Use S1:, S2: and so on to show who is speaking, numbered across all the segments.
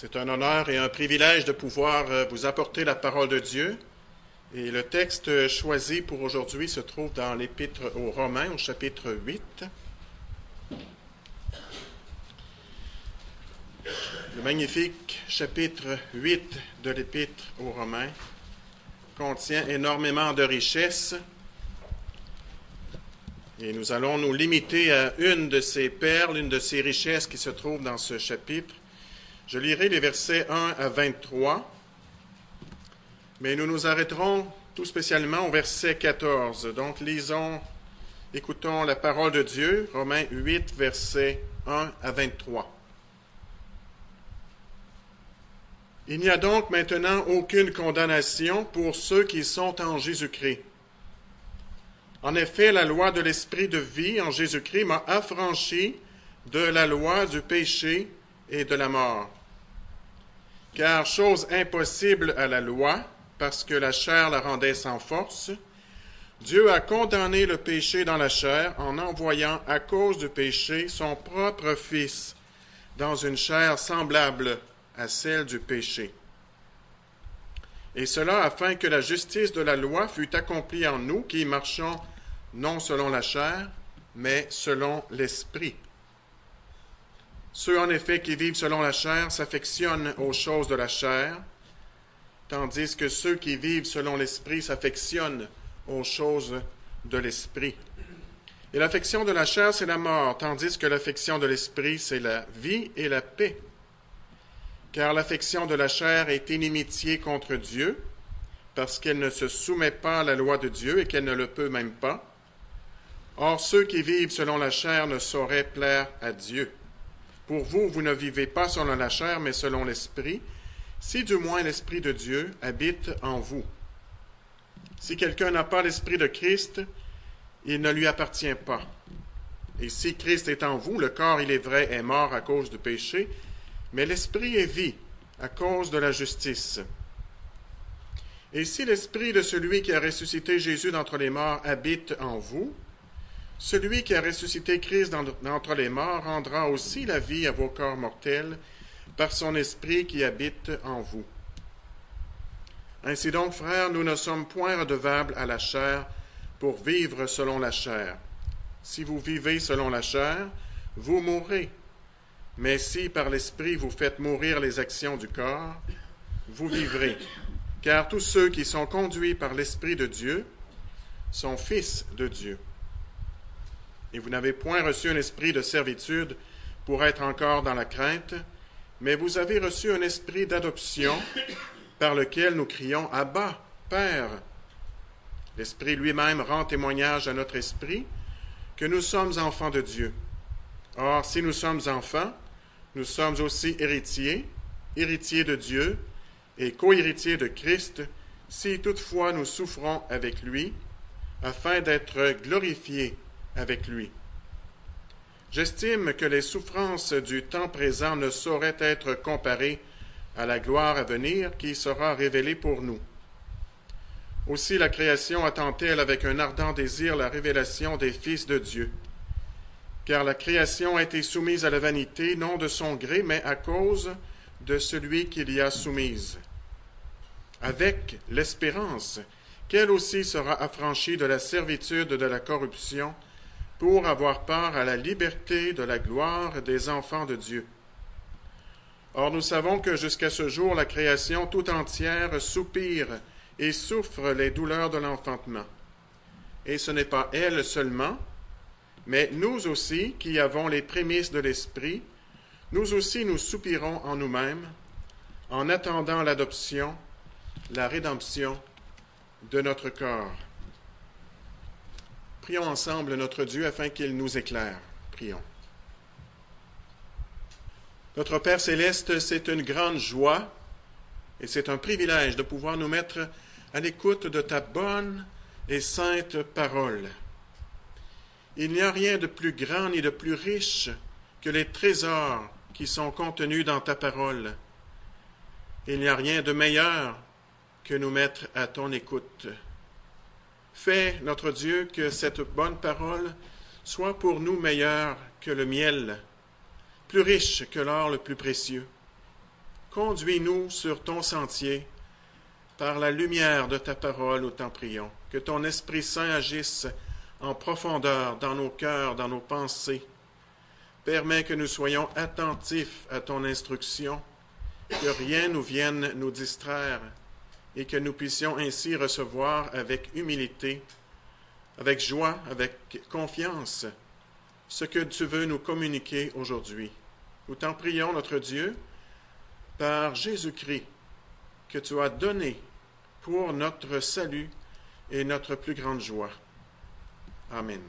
S1: C'est un honneur et un privilège de pouvoir euh, vous apporter la parole de Dieu. Et le texte choisi pour aujourd'hui se trouve dans l'Épître aux Romains, au chapitre 8. Le magnifique chapitre 8 de l'Épître aux Romains contient énormément de richesses. Et nous allons nous limiter à une de ces perles, une de ces richesses qui se trouve dans ce chapitre. Je lirai les versets 1 à 23, mais nous nous arrêterons tout spécialement au verset 14. Donc lisons, écoutons la parole de Dieu, Romains 8, versets 1 à 23. Il n'y a donc maintenant aucune condamnation pour ceux qui sont en Jésus-Christ. En effet, la loi de l'Esprit de vie en Jésus-Christ m'a affranchi de la loi du péché et de la mort. Car chose impossible à la loi, parce que la chair la rendait sans force, Dieu a condamné le péché dans la chair en envoyant à cause du péché son propre Fils dans une chair semblable à celle du péché. Et cela afin que la justice de la loi fût accomplie en nous qui marchons non selon la chair, mais selon l'Esprit. Ceux en effet qui vivent selon la chair s'affectionnent aux choses de la chair, tandis que ceux qui vivent selon l'Esprit s'affectionnent aux choses de l'Esprit. Et l'affection de la chair, c'est la mort, tandis que l'affection de l'Esprit, c'est la vie et la paix. Car l'affection de la chair est inimitié contre Dieu, parce qu'elle ne se soumet pas à la loi de Dieu et qu'elle ne le peut même pas. Or, ceux qui vivent selon la chair ne sauraient plaire à Dieu. Pour vous, vous ne vivez pas selon la chair, mais selon l'Esprit, si du moins l'Esprit de Dieu habite en vous. Si quelqu'un n'a pas l'Esprit de Christ, il ne lui appartient pas. Et si Christ est en vous, le corps, il est vrai, est mort à cause du péché, mais l'Esprit est vie à cause de la justice. Et si l'Esprit de celui qui a ressuscité Jésus d'entre les morts habite en vous, celui qui a ressuscité Christ d'entre les morts rendra aussi la vie à vos corps mortels par son esprit qui habite en vous. Ainsi donc, frères, nous ne sommes point redevables à la chair pour vivre selon la chair. Si vous vivez selon la chair, vous mourrez. Mais si par l'esprit vous faites mourir les actions du corps, vous vivrez. Car tous ceux qui sont conduits par l'esprit de Dieu sont fils de Dieu. Et vous n'avez point reçu un esprit de servitude pour être encore dans la crainte, mais vous avez reçu un esprit d'adoption par lequel nous crions Abba, Père. L'Esprit lui-même rend témoignage à notre esprit que nous sommes enfants de Dieu. Or, si nous sommes enfants, nous sommes aussi héritiers, héritiers de Dieu et co-héritiers de Christ, si toutefois nous souffrons avec lui, afin d'être glorifiés avec lui. J'estime que les souffrances du temps présent ne sauraient être comparées à la gloire à venir qui sera révélée pour nous. Aussi la création attend-elle avec un ardent désir la révélation des fils de Dieu. Car la création a été soumise à la vanité, non de son gré, mais à cause de celui qui l'y a soumise. Avec l'espérance qu'elle aussi sera affranchie de la servitude de la corruption pour avoir part à la liberté de la gloire des enfants de Dieu. Or nous savons que jusqu'à ce jour la création tout entière soupire et souffre les douleurs de l'enfantement. Et ce n'est pas elle seulement, mais nous aussi qui avons les prémices de l'Esprit, nous aussi nous soupirons en nous-mêmes en attendant l'adoption, la rédemption de notre corps. Prions ensemble notre Dieu afin qu'il nous éclaire. Prions. Notre Père céleste, c'est une grande joie et c'est un privilège de pouvoir nous mettre à l'écoute de ta bonne et sainte parole. Il n'y a rien de plus grand ni de plus riche que les trésors qui sont contenus dans ta parole. Il n'y a rien de meilleur que nous mettre à ton écoute. Fais, notre Dieu, que cette bonne parole soit pour nous meilleure que le miel, plus riche que l'or le plus précieux. conduis-nous sur ton sentier par la lumière de ta parole, nous t'en prions. Que ton Esprit Saint agisse en profondeur dans nos cœurs, dans nos pensées. Permets que nous soyons attentifs à ton instruction, que rien nous vienne nous distraire et que nous puissions ainsi recevoir avec humilité, avec joie, avec confiance ce que tu veux nous communiquer aujourd'hui. Nous t'en prions, notre Dieu, par Jésus-Christ, que tu as donné pour notre salut et notre plus grande joie. Amen.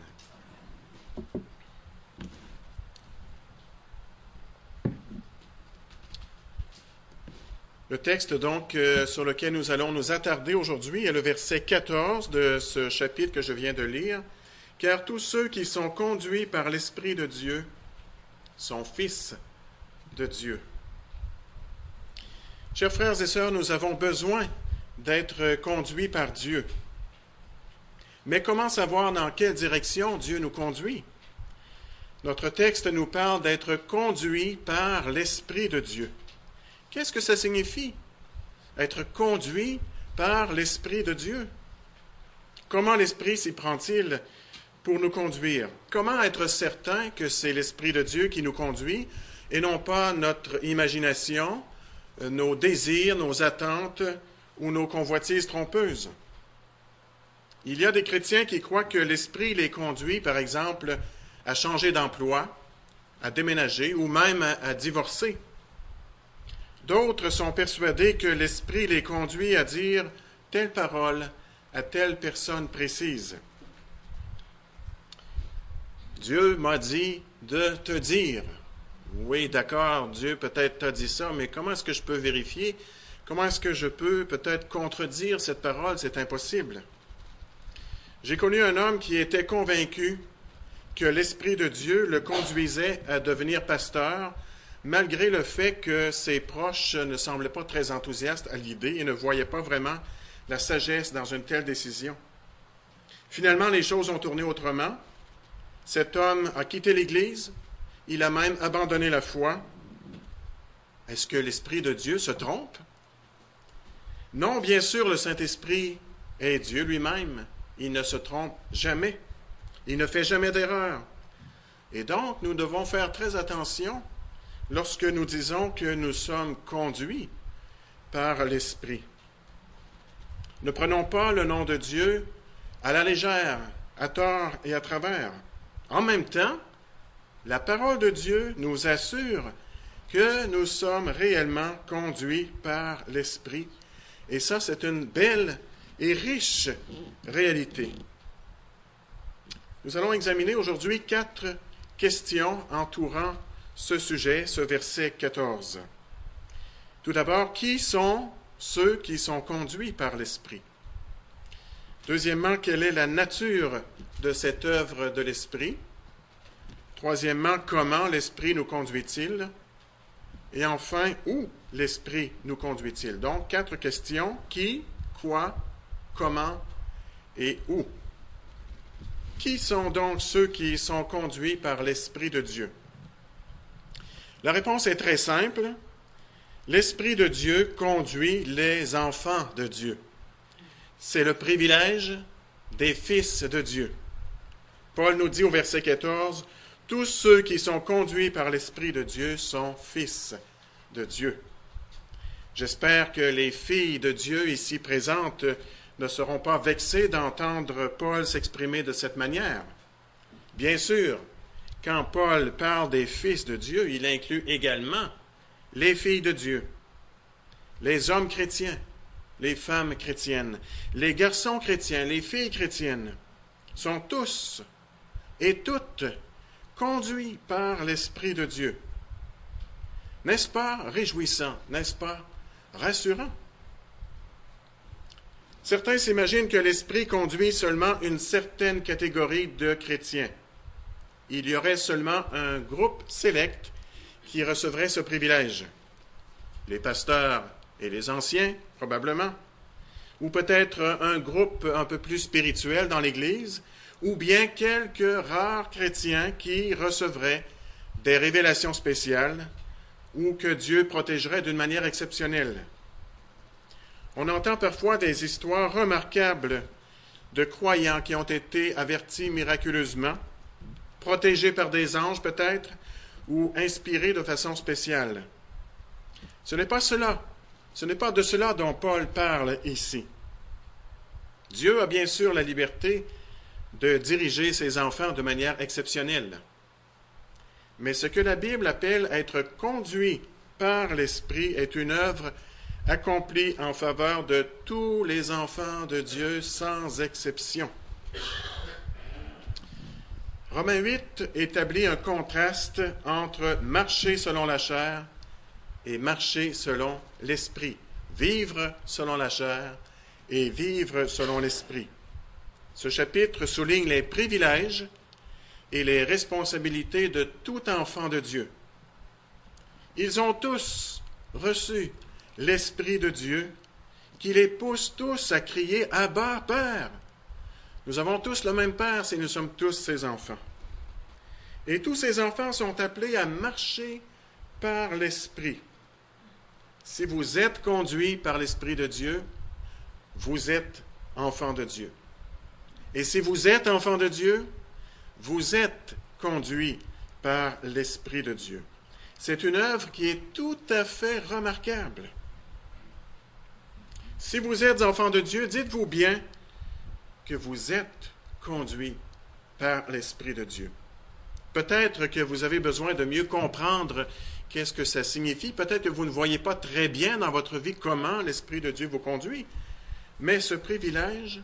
S1: Le texte donc euh, sur lequel nous allons nous attarder aujourd'hui est le verset 14 de ce chapitre que je viens de lire. Car tous ceux qui sont conduits par l'Esprit de Dieu sont fils de Dieu. Chers frères et sœurs, nous avons besoin d'être conduits par Dieu. Mais comment savoir dans quelle direction Dieu nous conduit? Notre texte nous parle d'être conduits par l'Esprit de Dieu. Qu'est-ce que ça signifie? Être conduit par l'Esprit de Dieu. Comment l'Esprit s'y prend-il pour nous conduire? Comment être certain que c'est l'Esprit de Dieu qui nous conduit et non pas notre imagination, euh, nos désirs, nos attentes ou nos convoitises trompeuses? Il y a des chrétiens qui croient que l'Esprit les conduit, par exemple, à changer d'emploi, à déménager ou même à divorcer. D'autres sont persuadés que l'Esprit les conduit à dire telle parole à telle personne précise. Dieu m'a dit de te dire. Oui, d'accord, Dieu peut-être t'a dit ça, mais comment est-ce que je peux vérifier? Comment est-ce que je peux peut-être contredire cette parole? C'est impossible. J'ai connu un homme qui était convaincu que l'Esprit de Dieu le conduisait à devenir pasteur malgré le fait que ses proches ne semblaient pas très enthousiastes à l'idée et ne voyaient pas vraiment la sagesse dans une telle décision. Finalement, les choses ont tourné autrement. Cet homme a quitté l'Église, il a même abandonné la foi. Est-ce que l'Esprit de Dieu se trompe? Non, bien sûr, le Saint-Esprit est Dieu lui-même. Il ne se trompe jamais. Il ne fait jamais d'erreur. Et donc, nous devons faire très attention lorsque nous disons que nous sommes conduits par l'Esprit. Ne prenons pas le nom de Dieu à la légère, à tort et à travers. En même temps, la parole de Dieu nous assure que nous sommes réellement conduits par l'Esprit. Et ça, c'est une belle et riche réalité. Nous allons examiner aujourd'hui quatre questions entourant ce sujet, ce verset 14. Tout d'abord, qui sont ceux qui sont conduits par l'Esprit? Deuxièmement, quelle est la nature de cette œuvre de l'Esprit? Troisièmement, comment l'Esprit nous conduit-il? Et enfin, où l'Esprit nous conduit-il? Donc, quatre questions. Qui, quoi, comment et où? Qui sont donc ceux qui sont conduits par l'Esprit de Dieu? La réponse est très simple. L'Esprit de Dieu conduit les enfants de Dieu. C'est le privilège des fils de Dieu. Paul nous dit au verset 14, Tous ceux qui sont conduits par l'Esprit de Dieu sont fils de Dieu. J'espère que les filles de Dieu ici présentes ne seront pas vexées d'entendre Paul s'exprimer de cette manière. Bien sûr, quand Paul parle des fils de Dieu, il inclut également les filles de Dieu, les hommes chrétiens, les femmes chrétiennes, les garçons chrétiens, les filles chrétiennes, sont tous et toutes conduits par l'Esprit de Dieu. N'est-ce pas réjouissant, n'est-ce pas rassurant? Certains s'imaginent que l'Esprit conduit seulement une certaine catégorie de chrétiens il y aurait seulement un groupe sélect qui recevrait ce privilège. Les pasteurs et les anciens, probablement, ou peut-être un groupe un peu plus spirituel dans l'Église, ou bien quelques rares chrétiens qui recevraient des révélations spéciales ou que Dieu protégerait d'une manière exceptionnelle. On entend parfois des histoires remarquables de croyants qui ont été avertis miraculeusement, protégés par des anges peut-être, ou inspirés de façon spéciale. Ce n'est pas cela. Ce n'est pas de cela dont Paul parle ici. Dieu a bien sûr la liberté de diriger ses enfants de manière exceptionnelle. Mais ce que la Bible appelle être conduit par l'Esprit est une œuvre accomplie en faveur de tous les enfants de Dieu sans exception. Romains 8 établit un contraste entre marcher selon la chair et marcher selon l'esprit, vivre selon la chair et vivre selon l'esprit. Ce chapitre souligne les privilèges et les responsabilités de tout enfant de Dieu. Ils ont tous reçu l'Esprit de Dieu qui les pousse tous à crier Abba, Père. Nous avons tous le même Père si nous sommes tous ses enfants. Et tous ces enfants sont appelés à marcher par l'Esprit. Si vous êtes conduit par l'Esprit de Dieu, vous êtes enfant de Dieu. Et si vous êtes enfant de Dieu, vous êtes conduit par l'Esprit de Dieu. C'est une œuvre qui est tout à fait remarquable. Si vous êtes enfant de Dieu, dites-vous bien que vous êtes conduit par l'Esprit de Dieu. Peut-être que vous avez besoin de mieux comprendre qu'est-ce que ça signifie. Peut-être que vous ne voyez pas très bien dans votre vie comment l'Esprit de Dieu vous conduit. Mais ce privilège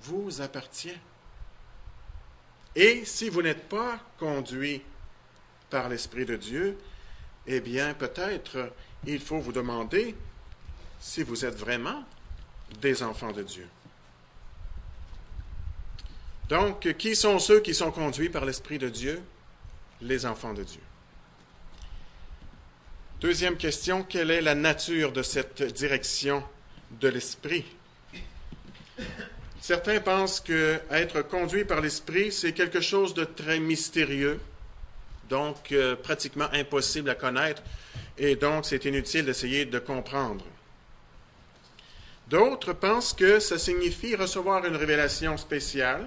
S1: vous appartient. Et si vous n'êtes pas conduit par l'Esprit de Dieu, eh bien peut-être il faut vous demander si vous êtes vraiment des enfants de Dieu. Donc, qui sont ceux qui sont conduits par l'Esprit de Dieu? Les enfants de Dieu. Deuxième question, quelle est la nature de cette direction de l'Esprit? Certains pensent que être conduit par l'Esprit, c'est quelque chose de très mystérieux, donc euh, pratiquement impossible à connaître, et donc c'est inutile d'essayer de comprendre. D'autres pensent que ça signifie recevoir une révélation spéciale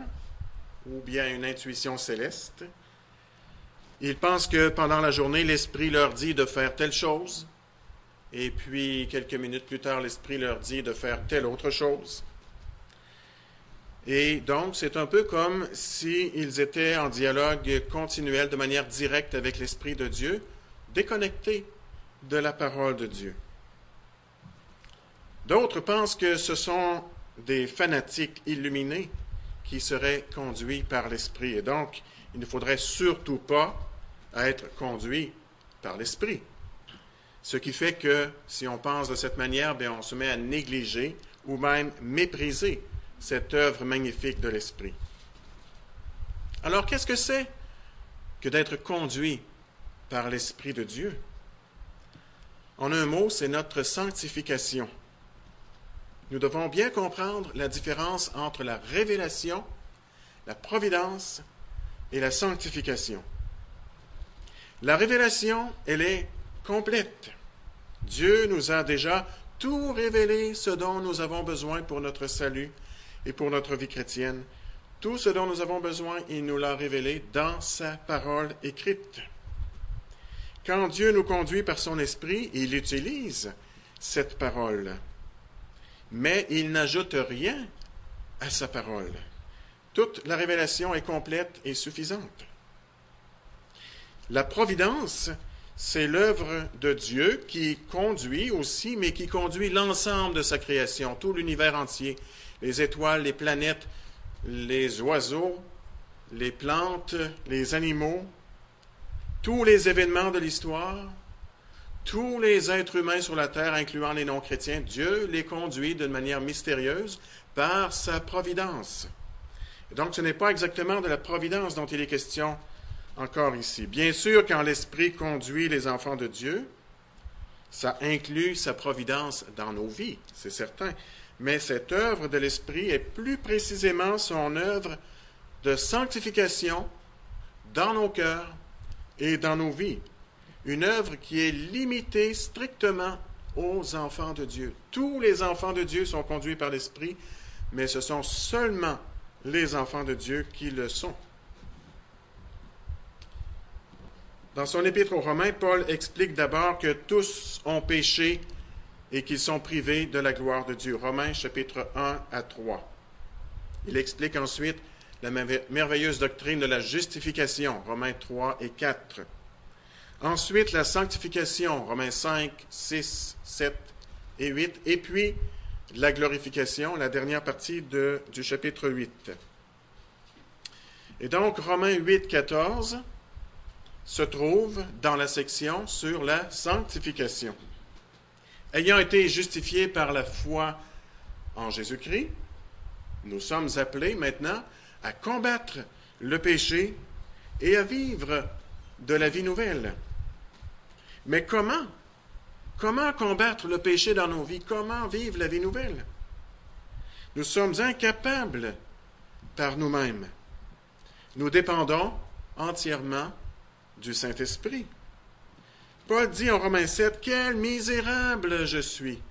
S1: ou bien une intuition céleste. Ils pensent que pendant la journée, l'Esprit leur dit de faire telle chose, et puis quelques minutes plus tard, l'Esprit leur dit de faire telle autre chose. Et donc, c'est un peu comme s'ils étaient en dialogue continuel de manière directe avec l'Esprit de Dieu, déconnectés de la parole de Dieu. D'autres pensent que ce sont des fanatiques illuminés qui seraient conduits par l'Esprit. Et donc, il ne faudrait surtout pas être conduit par l'Esprit. Ce qui fait que si on pense de cette manière, bien, on se met à négliger ou même mépriser cette œuvre magnifique de l'Esprit. Alors, qu'est-ce que c'est que d'être conduit par l'Esprit de Dieu? En un mot, c'est notre sanctification nous devons bien comprendre la différence entre la révélation, la providence et la sanctification. La révélation, elle est complète. Dieu nous a déjà tout révélé ce dont nous avons besoin pour notre salut et pour notre vie chrétienne. Tout ce dont nous avons besoin, il nous l'a révélé dans sa parole écrite. Quand Dieu nous conduit par son esprit, il utilise cette parole mais il n'ajoute rien à sa parole. Toute la révélation est complète et suffisante. La providence, c'est l'œuvre de Dieu qui conduit aussi, mais qui conduit l'ensemble de sa création, tout l'univers entier, les étoiles, les planètes, les oiseaux, les plantes, les animaux, tous les événements de l'histoire, tous les êtres humains sur la terre, incluant les non-chrétiens, Dieu les conduit d'une manière mystérieuse par sa providence. donc, ce n'est pas exactement de la providence dont il est question encore ici. Bien sûr, quand l'Esprit conduit les enfants de Dieu, ça inclut sa providence dans nos vies, c'est certain. Mais cette œuvre de l'Esprit est plus précisément son œuvre de sanctification dans nos cœurs et dans nos vies une œuvre qui est limitée strictement aux enfants de Dieu. Tous les enfants de Dieu sont conduits par l'Esprit, mais ce sont seulement les enfants de Dieu qui le sont. Dans son épître aux Romains, Paul explique d'abord que tous ont péché et qu'ils sont privés de la gloire de Dieu. Romains chapitre 1 à 3. Il explique ensuite la merveilleuse doctrine de la justification, Romains 3 et 4. Ensuite, la sanctification, Romains 5, 6, 7 et 8. Et puis, la glorification, la dernière partie du chapitre 8. Et donc, Romains 8, 14 se trouve dans la section sur la sanctification. Ayant été justifiés par la foi en Jésus-Christ, nous sommes appelés maintenant à combattre le péché et à vivre de la vie nouvelle. Mais comment? Comment combattre le péché dans nos vies? Comment vivre la vie nouvelle? Nous sommes incapables par nous-mêmes. Nous dépendons entièrement du Saint-Esprit. Paul dit en Romains 7, Quel misérable je suis.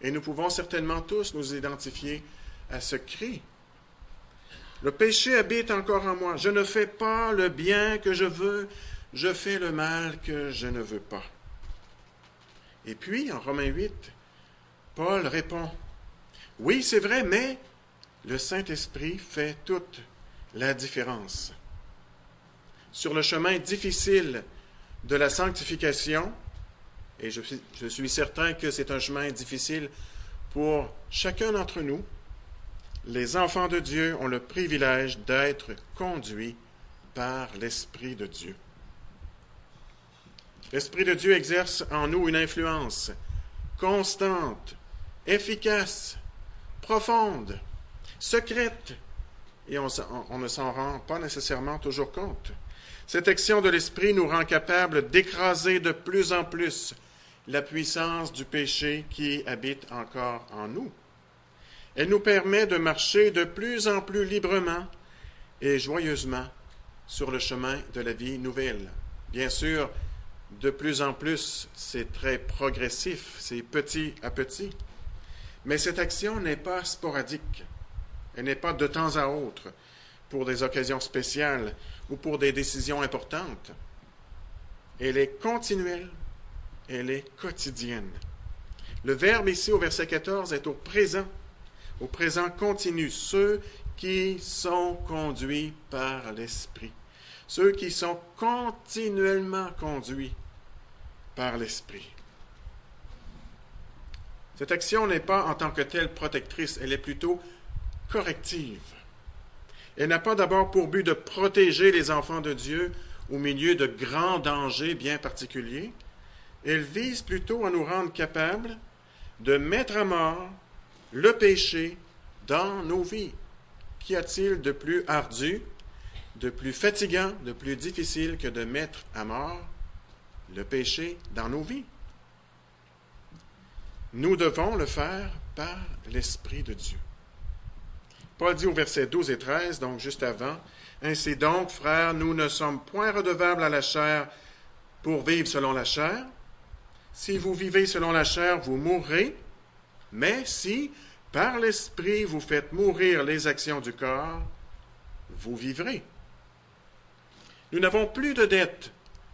S1: Et nous pouvons certainement tous nous identifier à ce cri. Le péché habite encore en moi. Je ne fais pas le bien que je veux, je fais le mal que je ne veux pas. Et puis, en Romains 8, Paul répond, Oui, c'est vrai, mais le Saint-Esprit fait toute la différence. Sur le chemin difficile de la sanctification, et je je suis certain que c'est un chemin difficile pour chacun d'entre nous, les enfants de Dieu ont le privilège d'être conduits par l'Esprit de Dieu. L'Esprit de Dieu exerce en nous une influence constante, efficace, profonde, secrète, et on, ne s'en rend pas nécessairement toujours compte. Cette action de l'Esprit nous rend capables d'écraser de plus en plus la puissance du péché qui habite encore en nous. Elle nous permet de marcher de plus en plus librement et joyeusement sur le chemin de la vie nouvelle. Bien sûr, de plus en plus, c'est très progressif, c'est petit à petit. Mais cette action n'est pas sporadique. Elle n'est pas de temps à autre, pour des occasions spéciales ou pour des décisions importantes. Elle est continuelle, elle est quotidienne. Le verbe ici au verset 14 est au présent, au présent continu, ceux qui sont conduits par l'Esprit, ceux qui sont continuellement conduits par l'Esprit. Cette action n'est pas en tant que telle protectrice, elle est plutôt corrective. Elle n'a pas d'abord pour but de protéger les enfants de Dieu au milieu de grands dangers bien particuliers. Elle vise plutôt à nous rendre capables de mettre à mort le péché dans nos vies. Qu'y a-t-il de plus ardu, de plus fatigant, de plus difficile que de mettre à mort le péché dans nos vies. Nous devons le faire par l'Esprit de Dieu. Paul dit au verset 12 et 13, donc juste avant, Ainsi donc, frères, nous ne sommes point redevables à la chair pour vivre selon la chair. Si vous vivez selon la chair, vous mourrez, mais si, par l'Esprit, vous faites mourir les actions du corps, vous vivrez. Nous n'avons plus de dette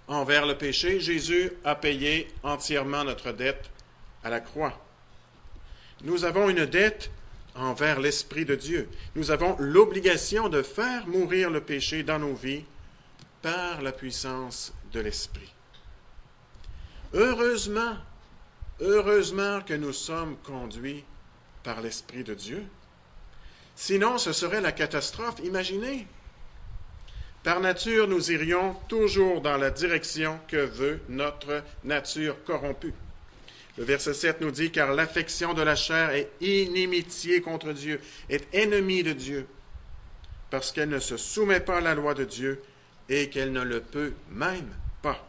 S1: envers le péché, Jésus a payé entièrement notre dette à la croix. Nous avons une dette envers l'Esprit de Dieu. Nous avons l'obligation de faire mourir le péché dans nos vies par la puissance de l'Esprit. Heureusement, heureusement que nous sommes conduits par l'Esprit de Dieu. Sinon, ce serait la catastrophe. Imaginez, par nature, nous irions toujours dans la direction que veut notre nature corrompue. Le verset 7 nous dit, car l'affection de la chair est inimitié contre Dieu, est ennemie de Dieu, parce qu'elle ne se soumet pas à la loi de Dieu et qu'elle ne le peut même pas.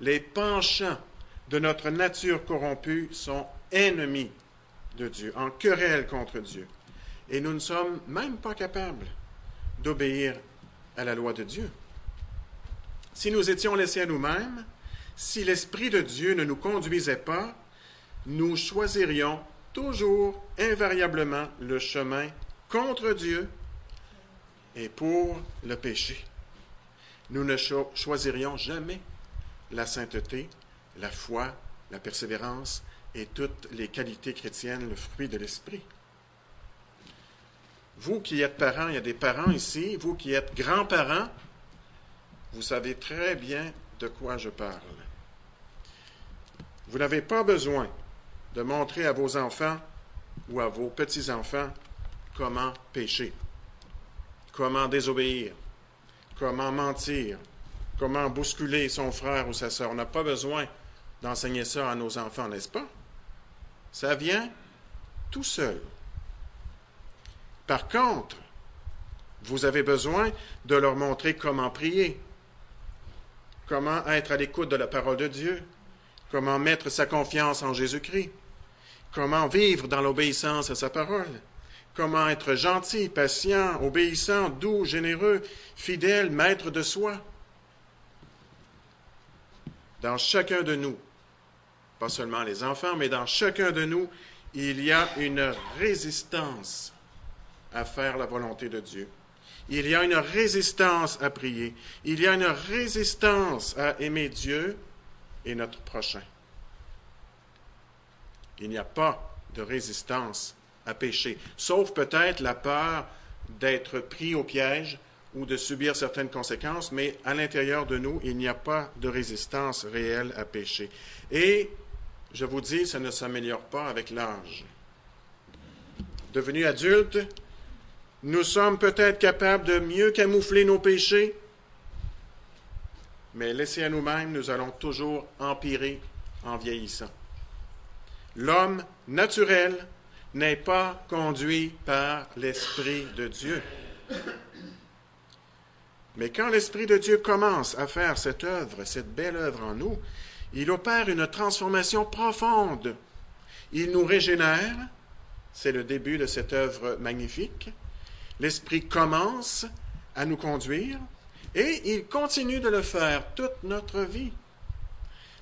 S1: Les penchants de notre nature corrompue sont ennemis de Dieu, en querelle contre Dieu. Et nous ne sommes même pas capables d'obéir à la loi de Dieu. Si nous étions laissés à nous-mêmes, si l'Esprit de Dieu ne nous conduisait pas, nous choisirions toujours invariablement le chemin contre Dieu et pour le péché. Nous ne choisirions jamais la sainteté, la foi, la persévérance et toutes les qualités chrétiennes, le fruit de l'esprit. Vous qui êtes parents, il y a des parents ici, vous qui êtes grands-parents, vous savez très bien de quoi je parle. Vous n'avez pas besoin de montrer à vos enfants ou à vos petits-enfants comment pécher, comment désobéir, comment mentir, comment bousculer son frère ou sa sœur. On n'a pas besoin d'enseigner ça à nos enfants, n'est-ce pas? Ça vient tout seul. Par contre, vous avez besoin de leur montrer comment prier, comment être à l'écoute de la parole de Dieu, comment mettre sa confiance en Jésus-Christ, comment vivre dans l'obéissance à sa parole, comment être gentil, patient, obéissant, doux, généreux, fidèle, maître de soi. Dans chacun de nous, pas seulement les enfants, mais dans chacun de nous, il y a une résistance à faire la volonté de Dieu. Il y a une résistance à prier. Il y a une résistance à aimer Dieu et notre prochain. Il n'y a pas de résistance à pécher, sauf peut-être la peur d'être pris au piège ou de subir certaines conséquences, mais à l'intérieur de nous, il n'y a pas de résistance réelle à pécher. Et je vous dis, ça ne s'améliore pas avec l'âge. Devenu adulte, nous sommes peut-être capables de mieux camoufler nos péchés, mais laissés à nous-mêmes, nous allons toujours empirer en vieillissant. L'homme naturel n'est pas conduit par l'Esprit de Dieu. Mais quand l'Esprit de Dieu commence à faire cette œuvre, cette belle œuvre en nous, il opère une transformation profonde. Il nous régénère, c'est le début de cette œuvre magnifique. L'Esprit commence à nous conduire et il continue de le faire toute notre vie.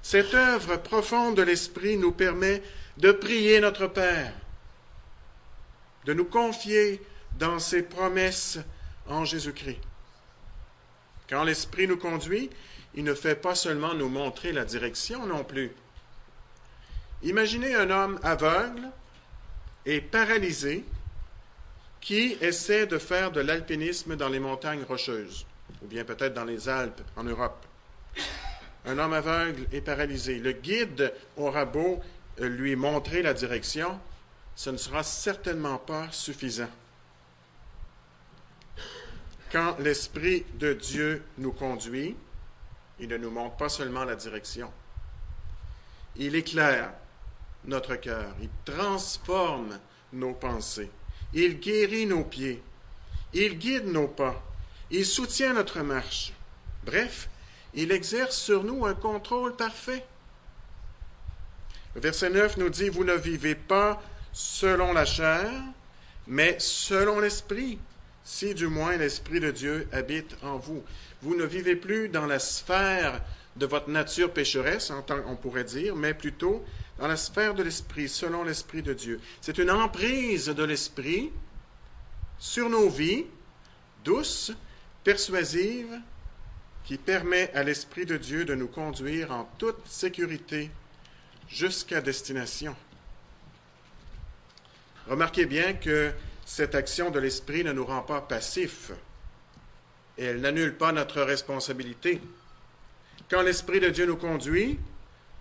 S1: Cette œuvre profonde de l'Esprit nous permet de prier notre Père, de nous confier dans ses promesses en Jésus-Christ. Quand l'Esprit nous conduit, il ne fait pas seulement nous montrer la direction non plus. Imaginez un homme aveugle et paralysé qui essaie de faire de l'alpinisme dans les montagnes rocheuses, ou bien peut-être dans les Alpes en Europe. Un homme aveugle et paralysé. Le guide aura beau lui montrer la direction, ce ne sera certainement pas suffisant. Quand l'Esprit de Dieu nous conduit, il ne nous montre pas seulement la direction. Il éclaire notre cœur, il transforme nos pensées. Il guérit nos pieds. Il guide nos pas. Il soutient notre marche. Bref, il exerce sur nous un contrôle parfait. Le verset 9 nous dit, Vous ne vivez pas selon la chair, mais selon l'Esprit, si du moins l'Esprit de Dieu habite en vous. Vous ne vivez plus dans la sphère de votre nature pécheresse, on pourrait dire, mais plutôt dans la sphère de l'Esprit, selon l'Esprit de Dieu. C'est une emprise de l'Esprit sur nos vies, douce, persuasive, qui permet à l'Esprit de Dieu de nous conduire en toute sécurité jusqu'à destination. Remarquez bien que cette action de l'Esprit ne nous rend pas passifs. Et elle n'annule pas notre responsabilité. Quand l'Esprit de Dieu nous conduit,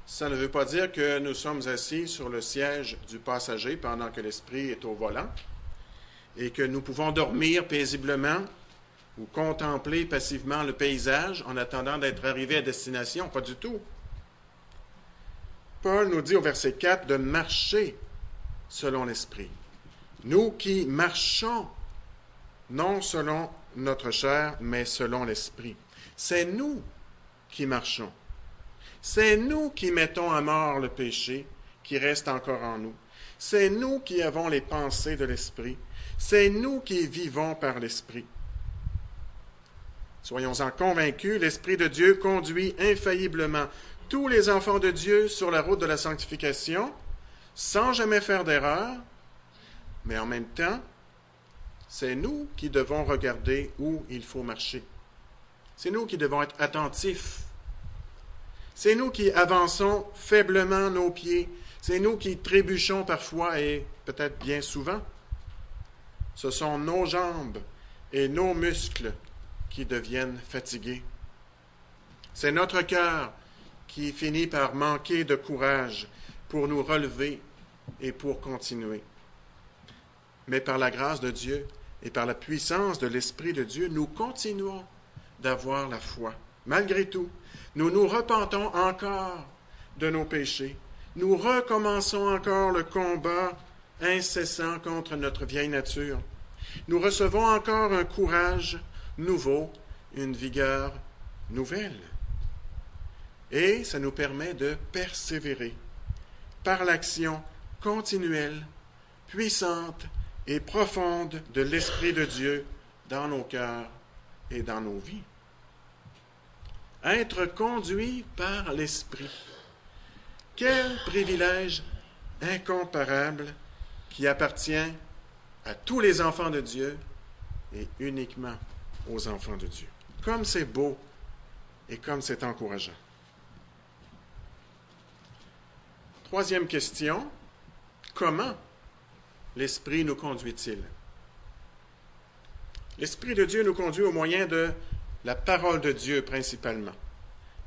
S1: ça ne veut pas dire que nous sommes assis sur le siège du passager pendant que l'Esprit est au volant et que nous pouvons dormir paisiblement ou contempler passivement le paysage en attendant d'être arrivés à destination. Pas du tout. Paul nous dit au verset 4 de marcher selon l'Esprit. Nous qui marchons, non selon notre chair, mais selon l'Esprit. C'est nous qui marchons. C'est nous qui mettons à mort le péché qui reste encore en nous. C'est nous qui avons les pensées de l'Esprit. C'est nous qui vivons par l'Esprit. Soyons-en convaincus, l'Esprit de Dieu conduit infailliblement tous les enfants de Dieu sur la route de la sanctification, sans jamais faire d'erreur, mais en même temps, c'est nous qui devons regarder où il faut marcher. C'est nous qui devons être attentifs. C'est nous qui avançons faiblement nos pieds. C'est nous qui trébuchons parfois et peut-être bien souvent. Ce sont nos jambes et nos muscles qui deviennent fatigués. C'est notre cœur qui finit par manquer de courage pour nous relever et pour continuer. Mais par la grâce de Dieu et par la puissance de l'Esprit de Dieu, nous continuons d'avoir la foi. Malgré tout, nous nous repentons encore de nos péchés. Nous recommençons encore le combat incessant contre notre vieille nature. Nous recevons encore un courage nouveau, une vigueur nouvelle. Et ça nous permet de persévérer par l'action continuelle, puissante et profonde de l'Esprit de Dieu dans nos cœurs et dans nos vies. Être conduit par l'Esprit. Quel privilège incomparable qui appartient à tous les enfants de Dieu et uniquement aux enfants de Dieu. Comme c'est beau et comme c'est encourageant. Troisième question, comment l'Esprit nous conduit-il? L'Esprit de Dieu nous conduit au moyen de la parole de Dieu principalement.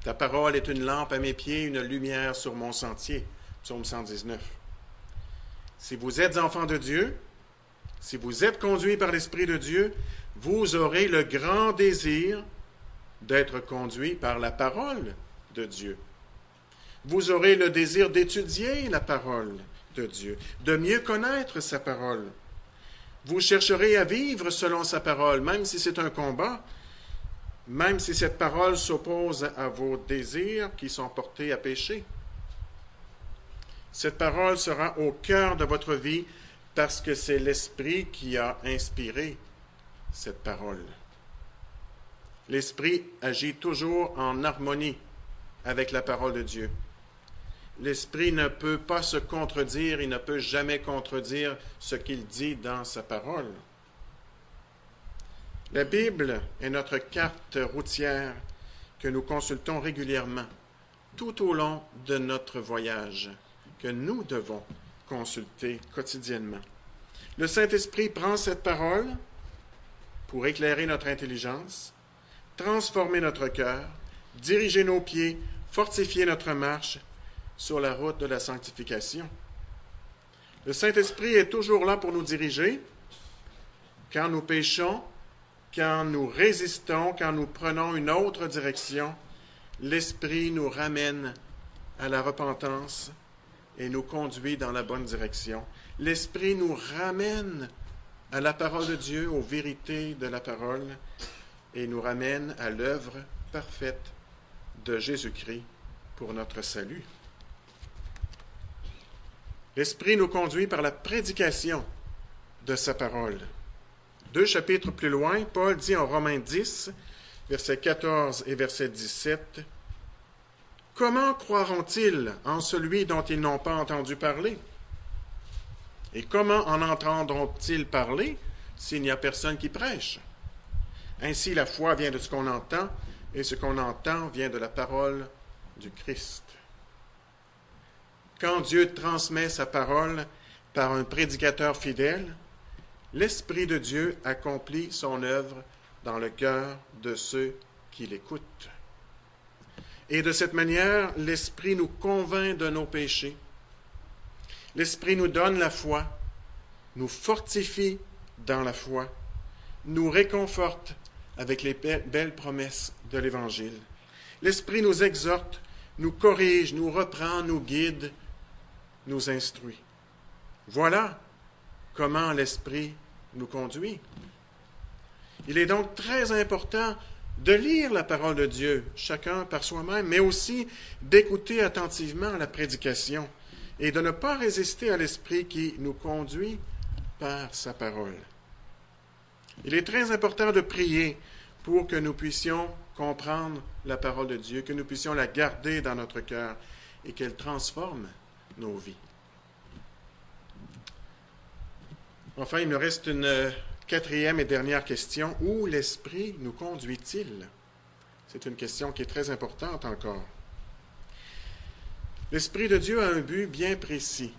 S1: Ta parole est une lampe à mes pieds, une lumière sur mon sentier. Psaume 119. Si vous êtes enfant de Dieu, si vous êtes conduit par l'Esprit de Dieu, vous aurez le grand désir d'être conduit par la parole de Dieu. Vous aurez le désir d'étudier la parole de Dieu, de mieux connaître sa parole. Vous chercherez à vivre selon sa parole, même si c'est un combat, même si cette parole s'oppose à vos désirs qui sont portés à pécher. Cette parole sera au cœur de votre vie parce que c'est l'Esprit qui a inspiré cette parole. L'Esprit agit toujours en harmonie avec la parole de Dieu. L'Esprit ne peut pas se contredire, il ne peut jamais contredire ce qu'il dit dans sa parole. La Bible est notre carte routière que nous consultons régulièrement tout au long de notre voyage, que nous devons consulter quotidiennement. Le Saint-Esprit prend cette parole pour éclairer notre intelligence, transformer notre cœur, diriger nos pieds, fortifier notre marche sur la route de la sanctification. Le Saint-Esprit est toujours là pour nous diriger quand nous péchons, quand nous résistons, quand nous prenons une autre direction. L'Esprit nous ramène à la repentance et nous conduit dans la bonne direction. L'Esprit nous ramène à la parole de Dieu, aux vérités de la parole, et nous ramène à l'œuvre parfaite de Jésus-Christ pour notre salut. L'Esprit nous conduit par la prédication de sa parole. Deux chapitres plus loin, Paul dit en Romains 10, versets 14 et verset 17, Comment croiront-ils en celui dont ils n'ont pas entendu parler? Et comment en entendront-ils parler s'il n'y a personne qui prêche? Ainsi, la foi vient de ce qu'on entend, et ce qu'on entend vient de la parole du Christ. Quand Dieu transmet sa parole par un prédicateur fidèle, l'Esprit de Dieu accomplit son œuvre dans le cœur de ceux qui l'écoutent. Et de cette manière, l'Esprit nous convainc de nos péchés. L'Esprit nous donne la foi, nous fortifie dans la foi, nous réconforte avec les belles promesses de l'Évangile. L'Esprit nous exhorte, nous corrige, nous reprend, nous guide, nous instruit. Voilà comment l'Esprit nous conduit. Il est donc très important de lire la parole de Dieu, chacun par soi-même, mais aussi d'écouter attentivement la prédication et de ne pas résister à l'Esprit qui nous conduit par sa parole. Il est très important de prier pour que nous puissions comprendre la parole de Dieu, que nous puissions la garder dans notre cœur et qu'elle transforme nos vies. Enfin, il me reste une quatrième et dernière question. Où l'Esprit nous conduit-il? C'est une question qui est très importante encore. L'Esprit de Dieu a un but bien précis.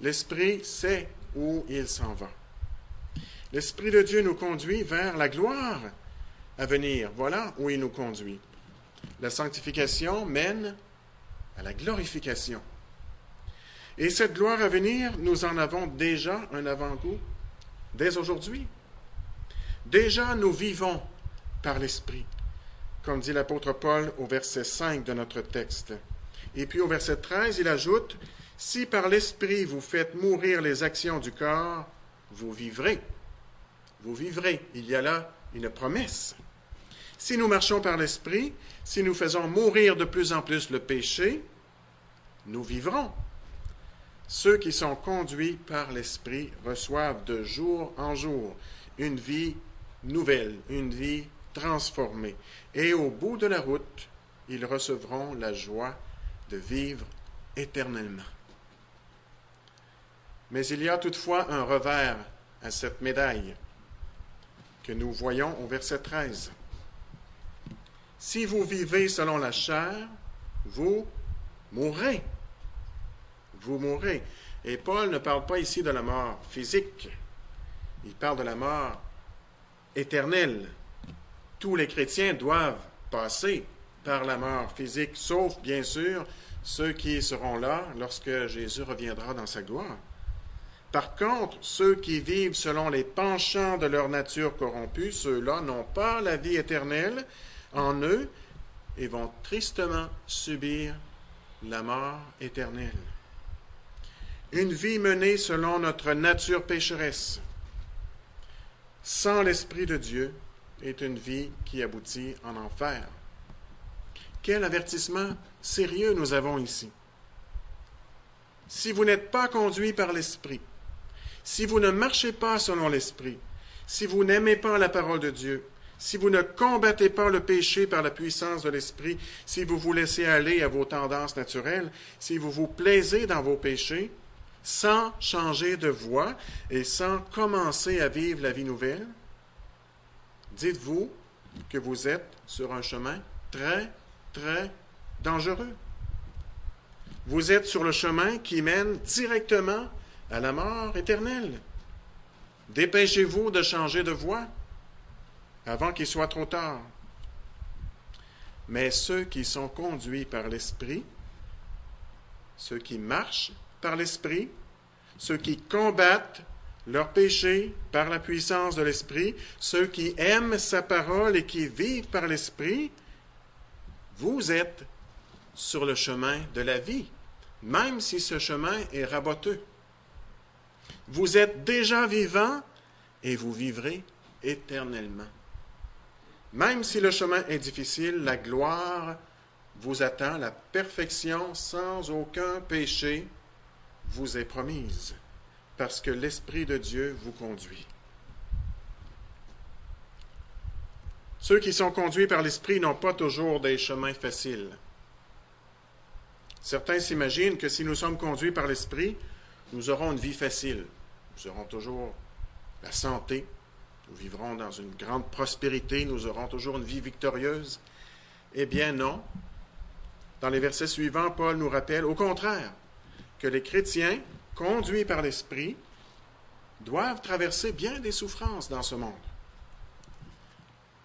S1: L'Esprit sait où il s'en va. L'Esprit de Dieu nous conduit vers la gloire à venir. Voilà où il nous conduit. La sanctification mène à la glorification. Et cette gloire à venir, nous en avons déjà un avant-goût dès aujourd'hui. Déjà, nous vivons par l'Esprit, comme dit l'apôtre Paul au verset 5 de notre texte. Et puis au verset 13, il ajoute, Si par l'Esprit vous faites mourir les actions du corps, vous vivrez vous vivrez. Il y a là une promesse. Si nous marchons par l'Esprit, si nous faisons mourir de plus en plus le péché, nous vivrons. Ceux qui sont conduits par l'Esprit reçoivent de jour en jour une vie nouvelle, une vie transformée. Et au bout de la route, ils recevront la joie de vivre éternellement. Mais il y a toutefois un revers à cette médaille que nous voyons au verset 13. Si vous vivez selon la chair, vous mourrez. Vous mourrez. Et Paul ne parle pas ici de la mort physique, il parle de la mort éternelle. Tous les chrétiens doivent passer par la mort physique, sauf bien sûr ceux qui seront là lorsque Jésus reviendra dans sa gloire. Par contre, ceux qui vivent selon les penchants de leur nature corrompue, ceux-là n'ont pas la vie éternelle en eux et vont tristement subir la mort éternelle. Une vie menée selon notre nature pécheresse, sans l'Esprit de Dieu, est une vie qui aboutit en enfer. Quel avertissement sérieux nous avons ici. Si vous n'êtes pas conduit par l'Esprit, si vous ne marchez pas selon l'Esprit, si vous n'aimez pas la parole de Dieu, si vous ne combattez pas le péché par la puissance de l'Esprit, si vous vous laissez aller à vos tendances naturelles, si vous vous plaisez dans vos péchés, sans changer de voie et sans commencer à vivre la vie nouvelle, dites-vous que vous êtes sur un chemin très, très dangereux. Vous êtes sur le chemin qui mène directement à la mort éternelle. Dépêchez-vous de changer de voie avant qu'il soit trop tard. Mais ceux qui sont conduits par l'Esprit, ceux qui marchent par l'Esprit, ceux qui combattent leurs péchés par la puissance de l'Esprit, ceux qui aiment sa parole et qui vivent par l'Esprit, vous êtes sur le chemin de la vie, même si ce chemin est raboteux. Vous êtes déjà vivant et vous vivrez éternellement. Même si le chemin est difficile, la gloire vous attend, la perfection sans aucun péché vous est promise, parce que l'Esprit de Dieu vous conduit. Ceux qui sont conduits par l'Esprit n'ont pas toujours des chemins faciles. Certains s'imaginent que si nous sommes conduits par l'Esprit, nous aurons une vie facile. Nous aurons toujours la santé. Nous vivrons dans une grande prospérité. Nous aurons toujours une vie victorieuse. Eh bien non. Dans les versets suivants, Paul nous rappelle au contraire que les chrétiens, conduits par l'Esprit, doivent traverser bien des souffrances dans ce monde.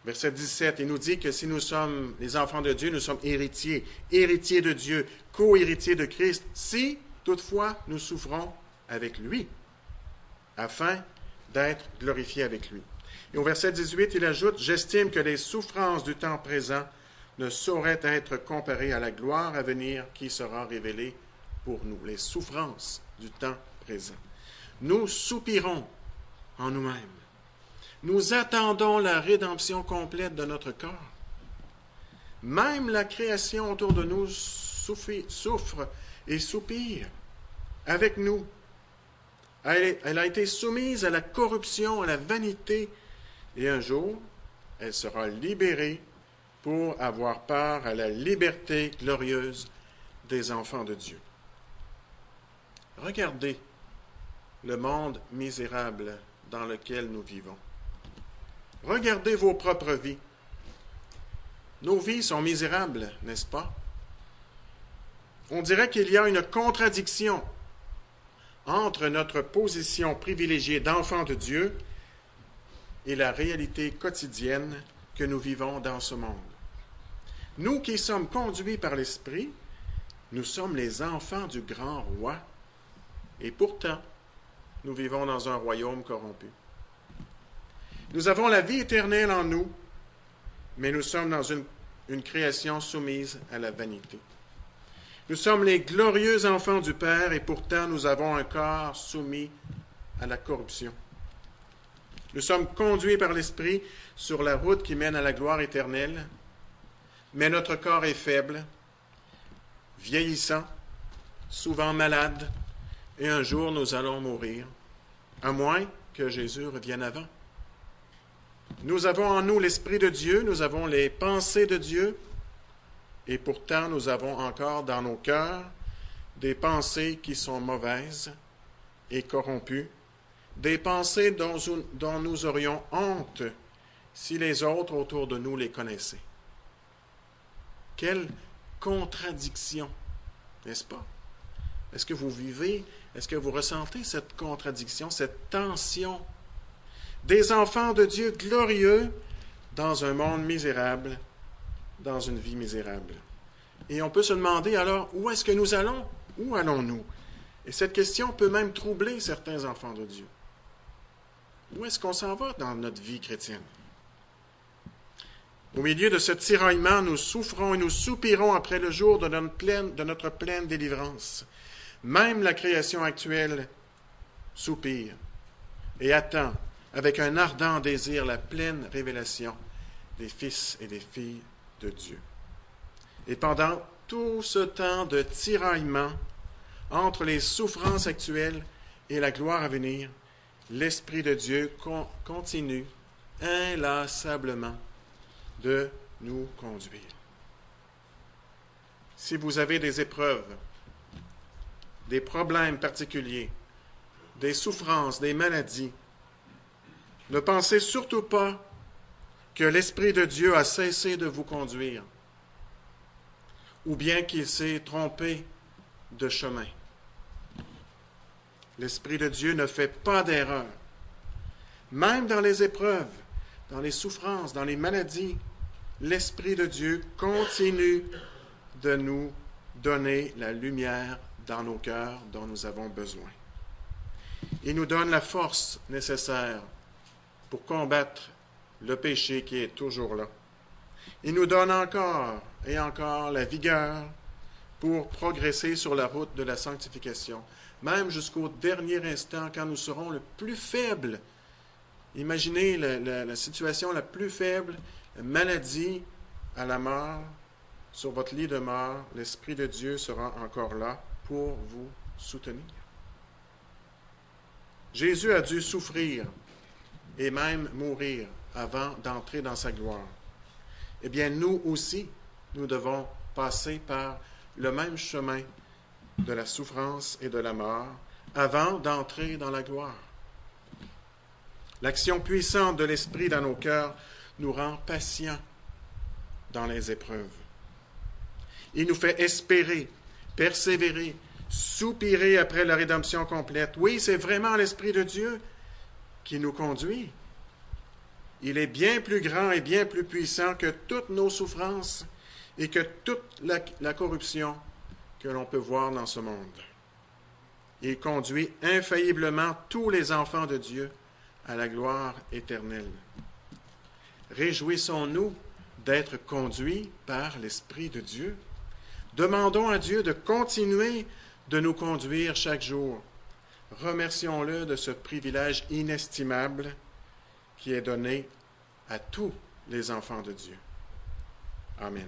S1: Verset 17, il nous dit que si nous sommes les enfants de Dieu, nous sommes héritiers, héritiers de Dieu, co-héritiers de Christ, si toutefois nous souffrons avec lui afin d'être glorifié avec lui. Et au verset 18, il ajoute, J'estime que les souffrances du temps présent ne sauraient être comparées à la gloire à venir qui sera révélée pour nous. Les souffrances du temps présent. Nous soupirons en nous-mêmes. Nous attendons la rédemption complète de notre corps. Même la création autour de nous souffre et soupire avec nous elle, a été soumise à la corruption, à la vanité, et un jour, elle sera libérée pour avoir part à la liberté glorieuse des enfants de Dieu. Regardez le monde misérable dans lequel nous vivons. Regardez vos propres vies. Nos vies sont misérables, n'est-ce pas? On dirait qu'il y a une contradiction entre notre position privilégiée d'enfant de Dieu et la réalité quotidienne que nous vivons dans ce monde. Nous qui sommes conduits par l'Esprit, nous sommes les enfants du grand roi, et pourtant, nous vivons dans un royaume corrompu. Nous avons la vie éternelle en nous, mais nous sommes dans une, une création soumise à la vanité. Nous sommes les glorieux enfants du Père et pourtant nous avons un corps soumis à la corruption. Nous sommes conduits par l'Esprit sur la route qui mène à la gloire éternelle, mais notre corps est faible, vieillissant, souvent malade, et un jour nous allons mourir, à moins que Jésus revienne avant. Nous avons en nous l'Esprit de Dieu, nous avons les pensées de Dieu, et pourtant nous avons encore dans nos cœurs des pensées qui sont mauvaises et corrompues, des pensées dont, dont nous aurions honte si les autres autour de nous les connaissaient. Quelle contradiction, n'est-ce pas? Est-ce que vous vivez, est-ce que vous ressentez cette contradiction, cette tension des enfants de Dieu glorieux dans un monde misérable, dans une vie misérable? Et on peut se demander alors, où est-ce que nous allons? Où allons-nous? Et cette question peut même troubler certains enfants de Dieu. Où est-ce qu'on s'en va dans notre vie chrétienne? Au milieu de ce tiraillement, nous souffrons et nous soupirons après le jour de notre pleine, de notre pleine délivrance. Même la création actuelle soupire et attend avec un ardent désir la pleine révélation des fils et des filles de Dieu. Et pendant tout ce temps de tiraillement entre les souffrances actuelles et la gloire à venir, l'Esprit de Dieu continue inlassablement de nous conduire. Si vous avez des épreuves, des problèmes particuliers, des souffrances, des maladies, ne pensez surtout pas que l'Esprit de Dieu a cessé de vous conduire, ou bien qu'il s'est trompé de chemin. L'Esprit de Dieu ne fait pas d'erreur. Même dans les épreuves, dans les souffrances, dans les maladies, l'Esprit de Dieu continue de nous donner la lumière dans nos cœurs dont nous avons besoin. Il nous donne la force nécessaire pour combattre le péché qui est toujours là. Il nous donne encore et encore la vigueur pour progresser sur la route de la sanctification, même jusqu'au dernier instant quand nous serons le plus faibles. Imaginez la, la situation la plus faible maladie à la mort, sur votre lit de mort, l'Esprit de Dieu sera encore là pour vous soutenir. Jésus a dû souffrir et même mourir avant d'entrer dans sa gloire. Eh bien, nous aussi, nous devons passer par le même chemin de la souffrance et de la mort avant d'entrer dans la gloire. L'action puissante de l'Esprit dans nos cœurs nous rend patients dans les épreuves. Il nous fait espérer, persévérer, soupirer après la rédemption complète. Oui, c'est vraiment l'Esprit de Dieu qui nous conduit. Il est bien plus grand et bien plus puissant que toutes nos souffrances et que toute la, la corruption que l'on peut voir dans ce monde. Il conduit infailliblement tous les enfants de Dieu à la gloire éternelle. Réjouissons-nous d'être conduits par l'Esprit de Dieu. Demandons à Dieu de continuer de nous conduire chaque jour. Remercions-le de ce privilège inestimable qui est donné à tous les enfants de Dieu. Amen.